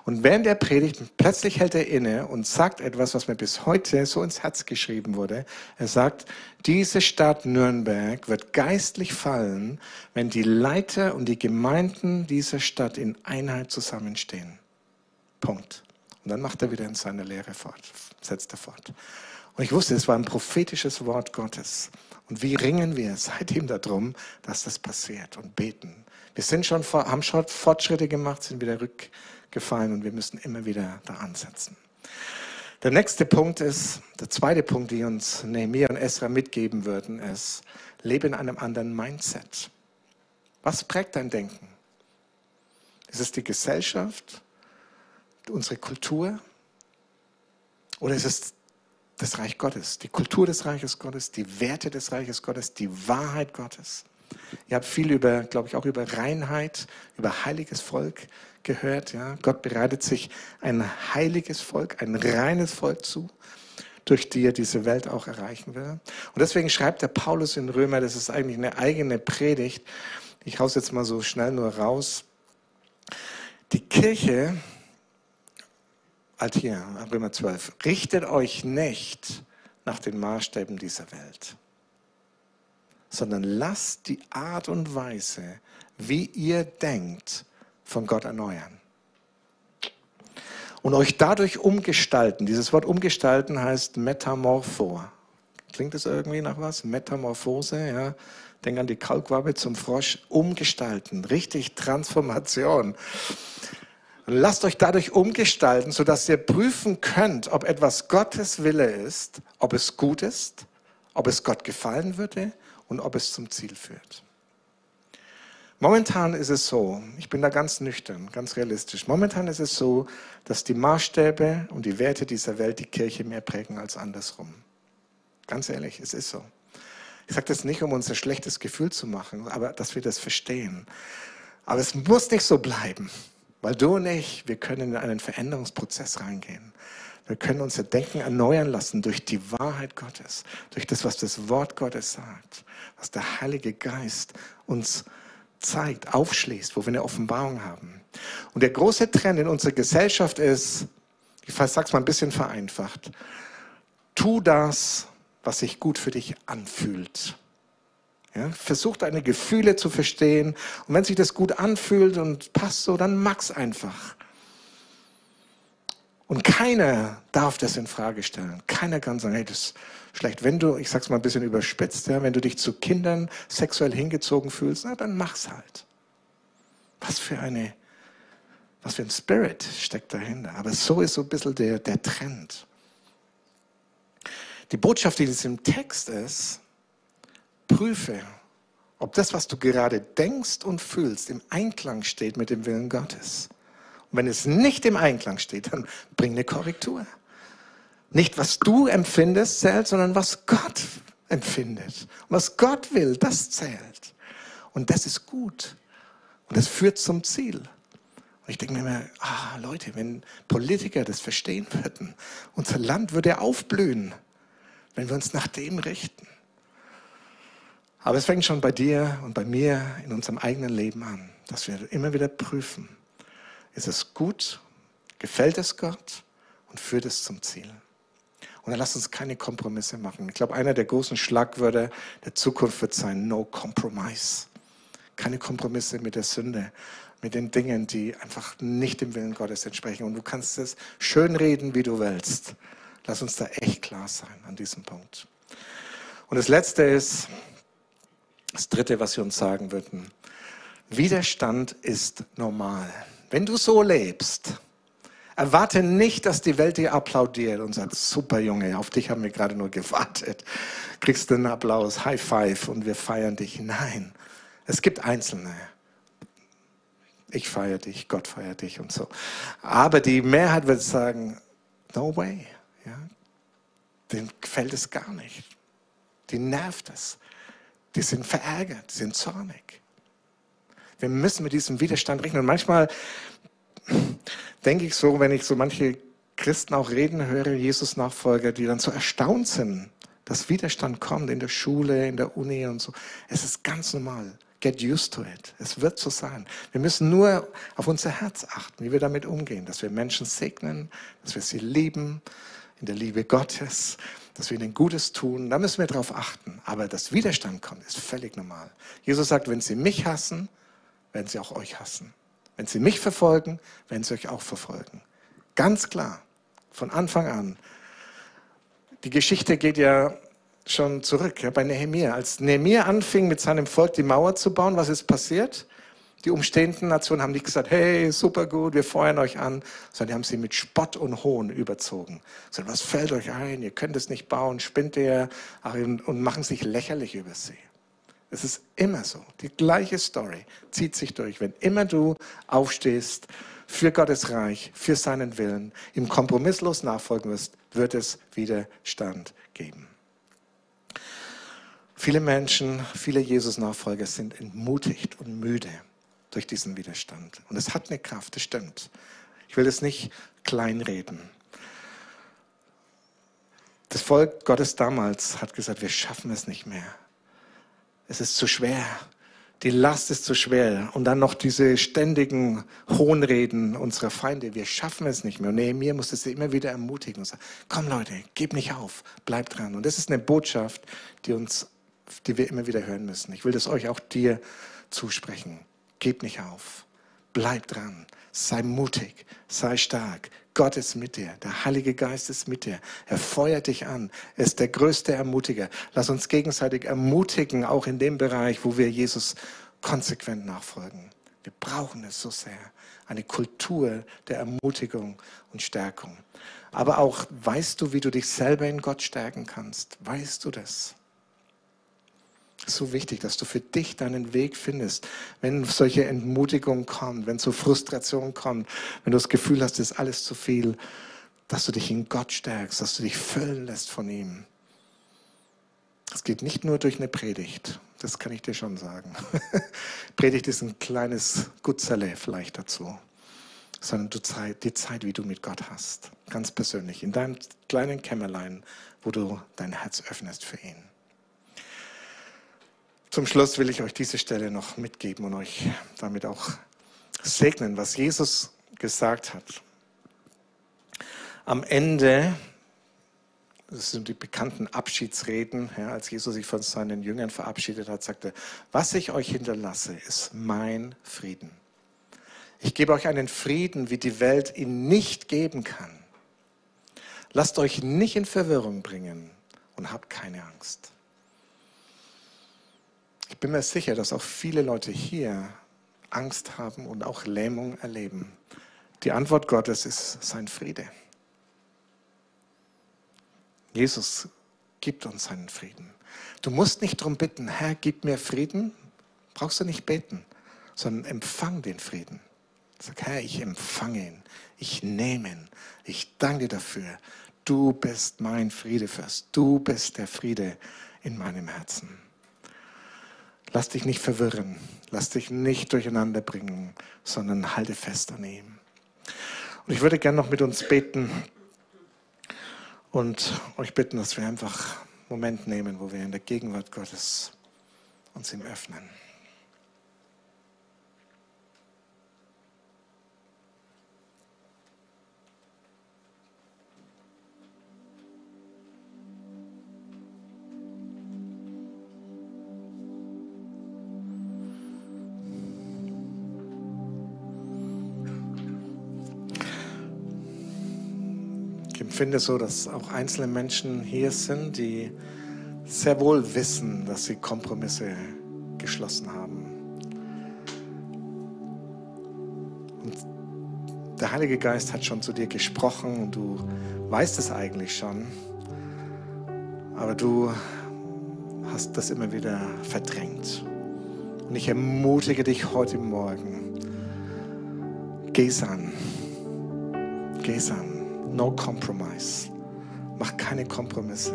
Und während er predigt, plötzlich hält er inne und sagt etwas, was mir bis heute so ins Herz geschrieben wurde. Er sagt, diese Stadt Nürnberg wird geistlich fallen, wenn die Leiter und die Gemeinden dieser Stadt in Einheit zusammenstehen. Punkt. Und dann macht er wieder in seiner Lehre fort, setzt er fort. Und ich wusste, es war ein prophetisches Wort Gottes. Und wie ringen wir seitdem darum, dass das passiert und beten. Wir sind schon, haben schon Fortschritte gemacht, sind wieder rückgefallen und wir müssen immer wieder da ansetzen. Der nächste Punkt ist, der zweite Punkt, die uns Nehemiah und Esra mitgeben würden, ist, lebe in einem anderen Mindset. Was prägt dein Denken? Ist es die Gesellschaft, unsere Kultur? Oder ist es das Reich Gottes, die Kultur des Reiches Gottes, die Werte des Reiches Gottes, die Wahrheit Gottes. Ihr habt viel über, glaube ich, auch über Reinheit, über heiliges Volk gehört. Ja? Gott bereitet sich ein heiliges Volk, ein reines Volk zu, durch die er diese Welt auch erreichen will. Und deswegen schreibt der Paulus in Römer, das ist eigentlich eine eigene Predigt. Ich haus jetzt mal so schnell nur raus. Die Kirche halt hier, Römer 12, richtet euch nicht nach den Maßstäben dieser Welt, sondern lasst die Art und Weise, wie ihr denkt, von Gott erneuern. Und euch dadurch umgestalten. Dieses Wort umgestalten heißt Metamorpho. Klingt das irgendwie nach was? Metamorphose, ja. Denk an die Kalkwabe zum Frosch. Umgestalten, richtig Transformation. Lasst euch dadurch umgestalten, sodass ihr prüfen könnt, ob etwas Gottes Wille ist, ob es gut ist, ob es Gott gefallen würde und ob es zum Ziel führt. Momentan ist es so, ich bin da ganz nüchtern, ganz realistisch, momentan ist es so, dass die Maßstäbe und die Werte dieser Welt die Kirche mehr prägen als andersrum. Ganz ehrlich, es ist so. Ich sage das nicht, um uns ein schlechtes Gefühl zu machen, aber dass wir das verstehen. Aber es muss nicht so bleiben. Weil du und ich, wir können in einen Veränderungsprozess reingehen. Wir können unser Denken erneuern lassen durch die Wahrheit Gottes, durch das, was das Wort Gottes sagt, was der Heilige Geist uns zeigt, aufschließt, wo wir eine Offenbarung haben. Und der große Trend in unserer Gesellschaft ist, ich sage es mal ein bisschen vereinfacht, tu das, was sich gut für dich anfühlt. Ja, versuch deine Gefühle zu verstehen. Und wenn sich das gut anfühlt und passt so, dann mach's einfach. Und keiner darf das in Frage stellen. Keiner kann sagen, hey, das ist schlecht. Wenn du, ich sag's mal ein bisschen überspitzt, ja, wenn du dich zu Kindern sexuell hingezogen fühlst, na, dann mach's halt. Was für eine, was für ein Spirit steckt dahinter. Aber so ist so ein bisschen der, der Trend. Die Botschaft, die in diesem Text ist, Prüfe, ob das, was du gerade denkst und fühlst, im Einklang steht mit dem Willen Gottes. Und wenn es nicht im Einklang steht, dann bring eine Korrektur. Nicht, was du empfindest, zählt, sondern was Gott empfindet. Und was Gott will, das zählt. Und das ist gut. Und das führt zum Ziel. Und ich denke mir immer, ah, Leute, wenn Politiker das verstehen würden, unser Land würde aufblühen, wenn wir uns nach dem richten. Aber es fängt schon bei dir und bei mir in unserem eigenen Leben an, dass wir immer wieder prüfen, ist es gut, gefällt es Gott und führt es zum Ziel. Und dann lass uns keine Kompromisse machen. Ich glaube, einer der großen Schlagwörter der Zukunft wird sein, no compromise. Keine Kompromisse mit der Sünde, mit den Dingen, die einfach nicht dem Willen Gottes entsprechen. Und du kannst es schön reden, wie du willst. Lass uns da echt klar sein an diesem Punkt. Und das Letzte ist, das Dritte, was wir uns sagen würden, Widerstand ist normal. Wenn du so lebst, erwarte nicht, dass die Welt dir applaudiert und sagt, super Junge, auf dich haben wir gerade nur gewartet. Kriegst du einen Applaus, High Five und wir feiern dich. Nein, es gibt Einzelne. Ich feiere dich, Gott feiert dich und so. Aber die Mehrheit wird sagen, no way. Ja? Denen gefällt es gar nicht. Die nervt es. Die sind verärgert, die sind zornig. Wir müssen mit diesem Widerstand rechnen. Und manchmal denke ich so, wenn ich so manche Christen auch reden höre, Jesus-Nachfolger, die dann so erstaunt sind, dass Widerstand kommt in der Schule, in der Uni und so. Es ist ganz normal. Get used to it. Es wird so sein. Wir müssen nur auf unser Herz achten, wie wir damit umgehen, dass wir Menschen segnen, dass wir sie lieben, in der Liebe Gottes, dass wir ihnen Gutes tun. Da müssen wir darauf achten. Aber dass Widerstand kommt, ist völlig normal. Jesus sagt, wenn sie mich hassen, werden sie auch euch hassen. Wenn sie mich verfolgen, werden sie euch auch verfolgen. Ganz klar, von Anfang an. Die Geschichte geht ja schon zurück ja, bei Nehemiah. Als Nehemiah anfing, mit seinem Volk die Mauer zu bauen, was ist passiert? Die umstehenden Nationen haben nicht gesagt, hey, super gut, wir feuern euch an, sondern die haben sie mit Spott und Hohn überzogen. Sondern was fällt euch ein? Ihr könnt es nicht bauen, spinnt ihr und machen sich lächerlich über sie. Es ist immer so. Die gleiche Story zieht sich durch. Wenn immer du aufstehst für Gottes Reich, für seinen Willen, ihm kompromisslos nachfolgen wirst, wird es Widerstand geben. Viele Menschen, viele Jesus-Nachfolger sind entmutigt und müde durch diesen Widerstand. Und es hat eine Kraft, das stimmt. Ich will das nicht kleinreden. Das Volk Gottes damals hat gesagt, wir schaffen es nicht mehr. Es ist zu schwer. Die Last ist zu schwer. Und dann noch diese ständigen Hohnreden unserer Feinde. Wir schaffen es nicht mehr. Und Nehemiah musste sie immer wieder ermutigen und sagen, komm Leute, gib nicht auf, bleib dran. Und das ist eine Botschaft, die uns die wir immer wieder hören müssen. Ich will das euch auch dir zusprechen. Gib nicht auf. Bleib dran. Sei mutig. Sei stark. Gott ist mit dir. Der Heilige Geist ist mit dir. Er feuert dich an. Er ist der größte Ermutiger. Lass uns gegenseitig ermutigen, auch in dem Bereich, wo wir Jesus konsequent nachfolgen. Wir brauchen es so sehr. Eine Kultur der Ermutigung und Stärkung. Aber auch, weißt du, wie du dich selber in Gott stärken kannst? Weißt du das? So wichtig, dass du für dich deinen Weg findest. Wenn solche Entmutigungen kommen, wenn so Frustration kommt, wenn du das Gefühl hast, es ist alles zu viel, dass du dich in Gott stärkst, dass du dich füllen lässt von ihm. Es geht nicht nur durch eine Predigt, das kann ich dir schon sagen. Predigt ist ein kleines Gutzerle vielleicht dazu, sondern du Zeit, die Zeit, wie du mit Gott hast, ganz persönlich, in deinem kleinen Kämmerlein, wo du dein Herz öffnest für ihn. Zum Schluss will ich euch diese Stelle noch mitgeben und euch damit auch segnen, was Jesus gesagt hat. Am Ende, das sind die bekannten Abschiedsreden, ja, als Jesus sich von seinen Jüngern verabschiedet hat, sagte, was ich euch hinterlasse, ist mein Frieden. Ich gebe euch einen Frieden, wie die Welt ihn nicht geben kann. Lasst euch nicht in Verwirrung bringen und habt keine Angst. Ich bin mir sicher, dass auch viele Leute hier Angst haben und auch Lähmung erleben. Die Antwort Gottes ist sein Friede. Jesus gibt uns seinen Frieden. Du musst nicht darum bitten, Herr, gib mir Frieden. Brauchst du nicht beten, sondern empfang den Frieden. Sag, Herr, ich empfange ihn. Ich nehme ihn. Ich danke dafür. Du bist mein Friedefürst. Du bist der Friede in meinem Herzen. Lass dich nicht verwirren. Lass dich nicht durcheinander bringen, sondern halte fest an ihm. Und ich würde gerne noch mit uns beten und euch bitten, dass wir einfach einen Moment nehmen, wo wir in der Gegenwart Gottes uns ihm öffnen. Finde so, dass auch einzelne Menschen hier sind, die sehr wohl wissen, dass sie Kompromisse geschlossen haben. Und der Heilige Geist hat schon zu dir gesprochen und du weißt es eigentlich schon, aber du hast das immer wieder verdrängt. Und ich ermutige dich heute Morgen, geh's an, geh's an. No compromise. Mach keine Kompromisse.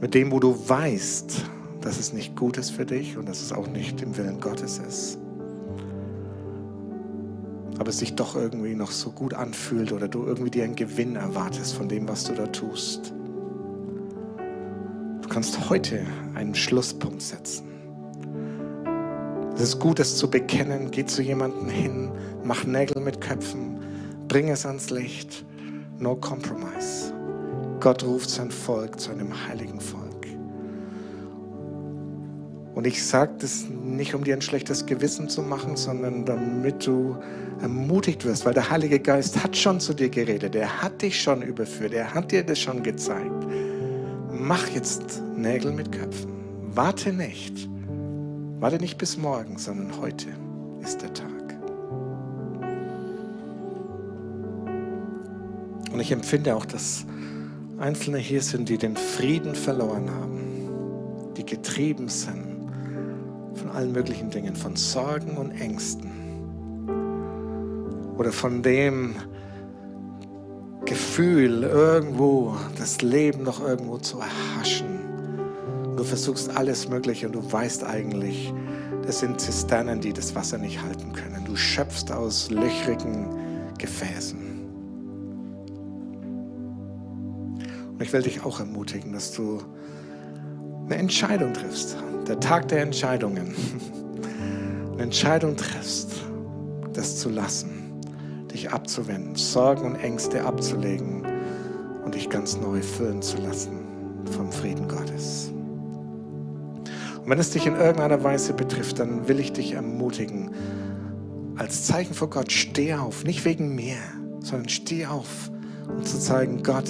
Mit dem, wo du weißt, dass es nicht gut ist für dich und dass es auch nicht im Willen Gottes ist. Aber es sich doch irgendwie noch so gut anfühlt oder du irgendwie dir einen Gewinn erwartest von dem, was du da tust. kannst heute einen Schlusspunkt setzen. Es ist gut, es zu bekennen. Geh zu jemandem hin, mach Nägel mit Köpfen, bring es ans Licht. No compromise. Gott ruft sein Volk zu einem heiligen Volk. Und ich sage das nicht, um dir ein schlechtes Gewissen zu machen, sondern damit du ermutigt wirst, weil der Heilige Geist hat schon zu dir geredet, er hat dich schon überführt, er hat dir das schon gezeigt. Mach jetzt Nägel mit Köpfen. Warte nicht. Warte nicht bis morgen, sondern heute ist der Tag. Und ich empfinde auch, dass Einzelne hier sind, die den Frieden verloren haben, die getrieben sind von allen möglichen Dingen, von Sorgen und Ängsten oder von dem Gefühl, irgendwo das Leben noch irgendwo zu erhaschen Du versuchst alles Mögliche und du weißt eigentlich, das sind Zisternen, die das Wasser nicht halten können. Du schöpfst aus löchrigen Gefäßen. Und ich will dich auch ermutigen, dass du eine Entscheidung triffst. Der Tag der Entscheidungen. Eine Entscheidung triffst, das zu lassen, dich abzuwenden, Sorgen und Ängste abzulegen und dich ganz neu füllen zu lassen vom Frieden Gottes. Und wenn es dich in irgendeiner Weise betrifft, dann will ich dich ermutigen, als Zeichen vor Gott, steh auf, nicht wegen mir, sondern steh auf, um zu zeigen, Gott,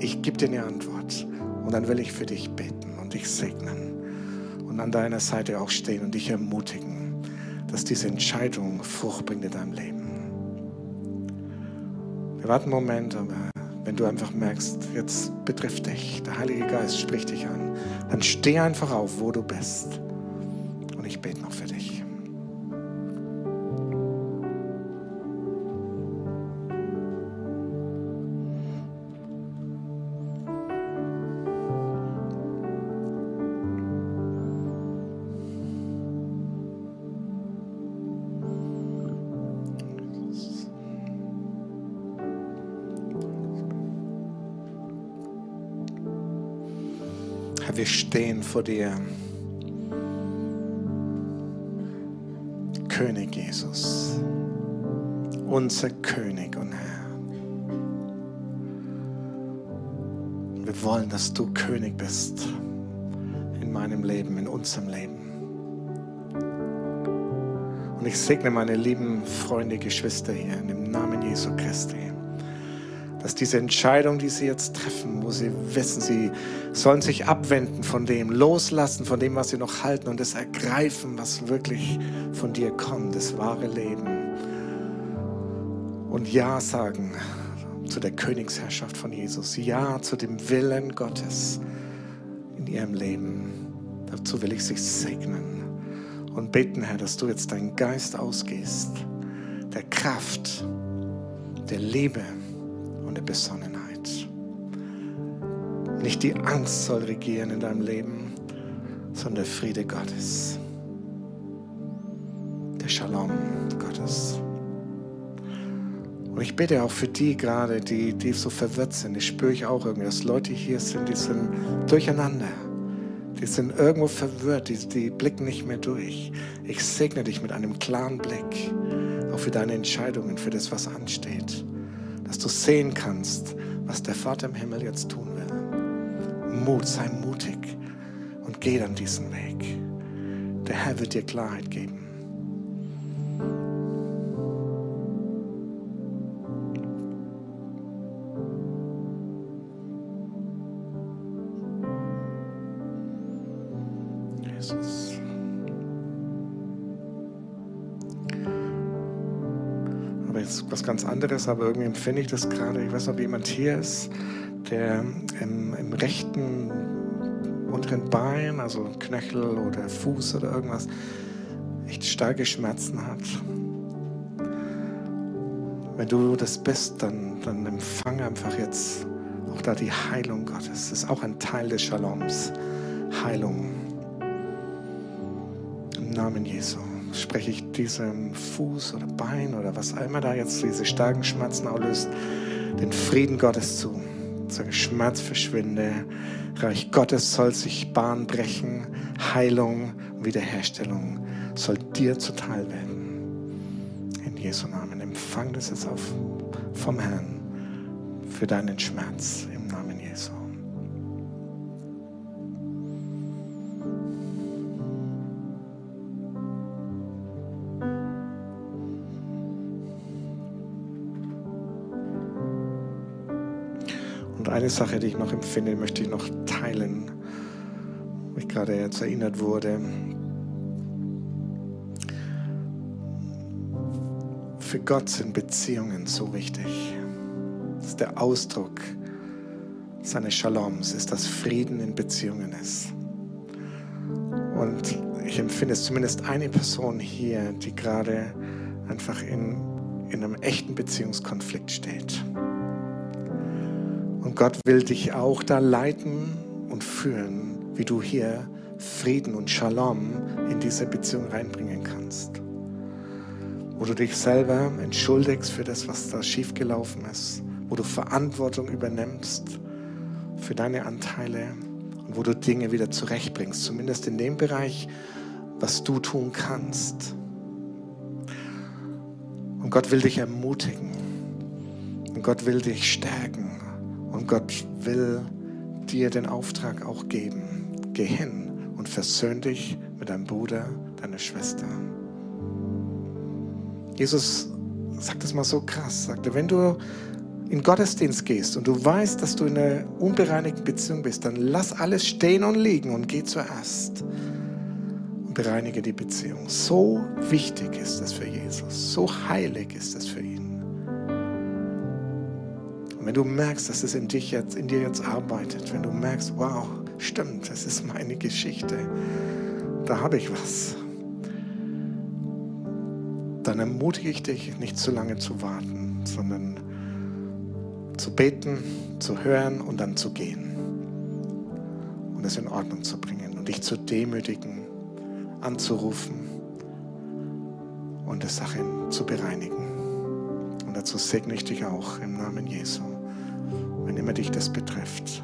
ich gebe dir eine Antwort. Und dann will ich für dich beten und dich segnen und an deiner Seite auch stehen und dich ermutigen, dass diese Entscheidung Frucht bringt in deinem Leben. Wir warten einen Moment, aber wenn du einfach merkst, jetzt betrifft dich, der Heilige Geist spricht dich an, dann steh einfach auf, wo du bist. Und ich bete noch für dich. Vor dir. König Jesus, unser König und Herr. Wir wollen, dass du König bist in meinem Leben, in unserem Leben. Und ich segne meine lieben Freunde, Geschwister hier im Namen Jesu Christi dass diese Entscheidung, die sie jetzt treffen, wo sie wissen, sie sollen sich abwenden von dem, loslassen von dem, was sie noch halten und das ergreifen, was wirklich von dir kommt, das wahre Leben. Und Ja sagen zu der Königsherrschaft von Jesus, Ja zu dem Willen Gottes in ihrem Leben. Dazu will ich sie segnen und beten, Herr, dass du jetzt deinen Geist ausgehst, der Kraft, der Liebe und der Besonnenheit. Nicht die Angst soll regieren in deinem Leben, sondern der Friede Gottes. Der Shalom Gottes. Und ich bitte auch für die gerade, die, die so verwirrt sind. Ich spüre ich auch irgendwie, dass Leute hier sind, die sind durcheinander. Die sind irgendwo verwirrt, die, die blicken nicht mehr durch. Ich segne dich mit einem klaren Blick, auch für deine Entscheidungen, für das, was ansteht dass du sehen kannst, was der Vater im Himmel jetzt tun will. Mut, sei mutig und geh dann diesen Weg. Der Herr wird dir Klarheit geben. Anderes, aber irgendwie empfinde ich das gerade. Ich weiß nicht, ob jemand hier ist, der im, im rechten unteren Bein, also Knöchel oder Fuß oder irgendwas, echt starke Schmerzen hat. Wenn du das bist, dann, dann empfange einfach jetzt auch da die Heilung Gottes. Das ist auch ein Teil des Shaloms. Heilung. Im Namen Jesu spreche ich diesem Fuß oder Bein oder was immer da jetzt diese starken Schmerzen auslöst, den Frieden Gottes zu. Sage, Schmerz verschwinde. Reich Gottes soll sich Bahn brechen. Heilung, Wiederherstellung soll dir zuteil werden. In Jesu Namen. Empfang das jetzt auf vom Herrn für deinen Schmerz im eine Sache, die ich noch empfinde, möchte ich noch teilen, wo ich gerade jetzt erinnert wurde. Für Gott sind Beziehungen so wichtig. Das ist der Ausdruck seines Shaloms, ist, dass Frieden in Beziehungen ist. Und ich empfinde es zumindest eine Person hier, die gerade einfach in, in einem echten Beziehungskonflikt steht. Und Gott will dich auch da leiten und führen, wie du hier Frieden und Shalom in diese Beziehung reinbringen kannst. Wo du dich selber entschuldigst für das, was da schiefgelaufen ist. Wo du Verantwortung übernimmst für deine Anteile und wo du Dinge wieder zurechtbringst. Zumindest in dem Bereich, was du tun kannst. Und Gott will dich ermutigen. Und Gott will dich stärken. Und Gott will dir den Auftrag auch geben. Geh hin und versöhn dich mit deinem Bruder, deiner Schwester. Jesus sagt es mal so krass, sagte, wenn du in Gottesdienst gehst und du weißt, dass du in einer unbereinigten Beziehung bist, dann lass alles stehen und liegen und geh zuerst und bereinige die Beziehung. So wichtig ist es für Jesus, so heilig ist es für ihn. Wenn du merkst, dass es in, dich jetzt, in dir jetzt arbeitet, wenn du merkst, wow, stimmt, das ist meine Geschichte, da habe ich was, dann ermutige ich dich, nicht zu lange zu warten, sondern zu beten, zu hören und dann zu gehen und es in Ordnung zu bringen und dich zu demütigen, anzurufen und die Sache zu bereinigen. Und dazu segne ich dich auch im Namen Jesu, wenn immer dich das betrifft,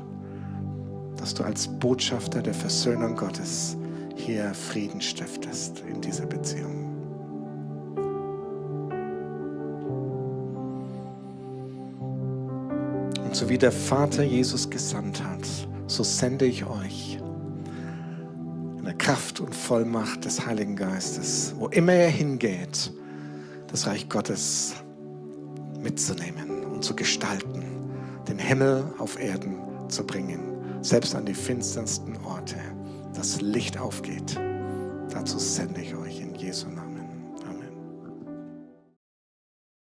dass du als Botschafter der Versöhnung Gottes hier Frieden stiftest in dieser Beziehung. Und so wie der Vater Jesus gesandt hat, so sende ich euch in der Kraft und Vollmacht des Heiligen Geistes, wo immer er hingeht, das Reich Gottes mitzunehmen und zu gestalten, den Himmel auf Erden zu bringen, selbst an die finstersten Orte, dass Licht aufgeht. Dazu sende ich euch in Jesu Namen.